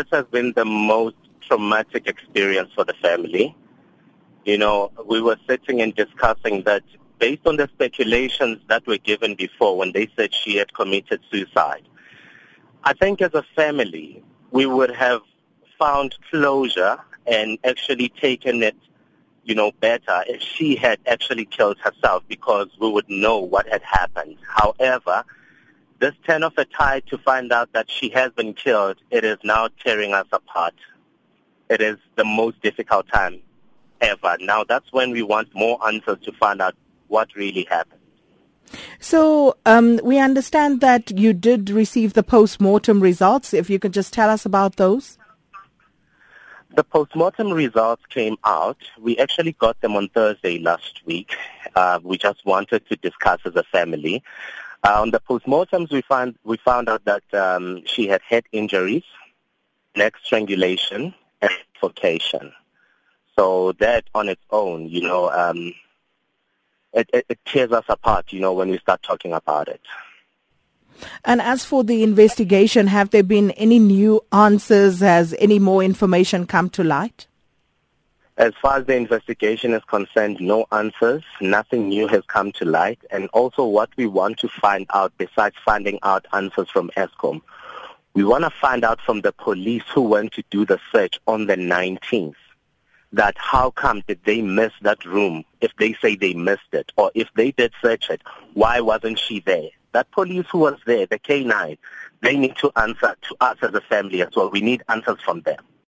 this has been the most traumatic experience for the family. You know, we were sitting and discussing that based on the speculations that were given before when they said she had committed suicide. I think as a family, we would have found closure and actually taken it, you know, better if she had actually killed herself because we would know what had happened. However, this turn of a tide to find out that she has been killed, it is now tearing us apart. It is the most difficult time ever. Now that's when we want more answers to find out what really happened. So um, we understand that you did receive the post-mortem results. If you could just tell us about those. The post-mortem results came out. We actually got them on Thursday last week. Uh, we just wanted to discuss as a family. Uh, on the postmortems, we found we found out that um, she had head injuries, neck strangulation, and suffocation. So that on its own, you know, um, it, it, it tears us apart, you know, when we start talking about it. And as for the investigation, have there been any new answers? Has any more information come to light? As far as the investigation is concerned, no answers. Nothing new has come to light. And also what we want to find out, besides finding out answers from Eskom, we want to find out from the police who went to do the search on the 19th that how come did they miss that room if they say they missed it or if they did search it, why wasn't she there? That police who was there, the K9, they need to answer to us as a family as well. We need answers from them.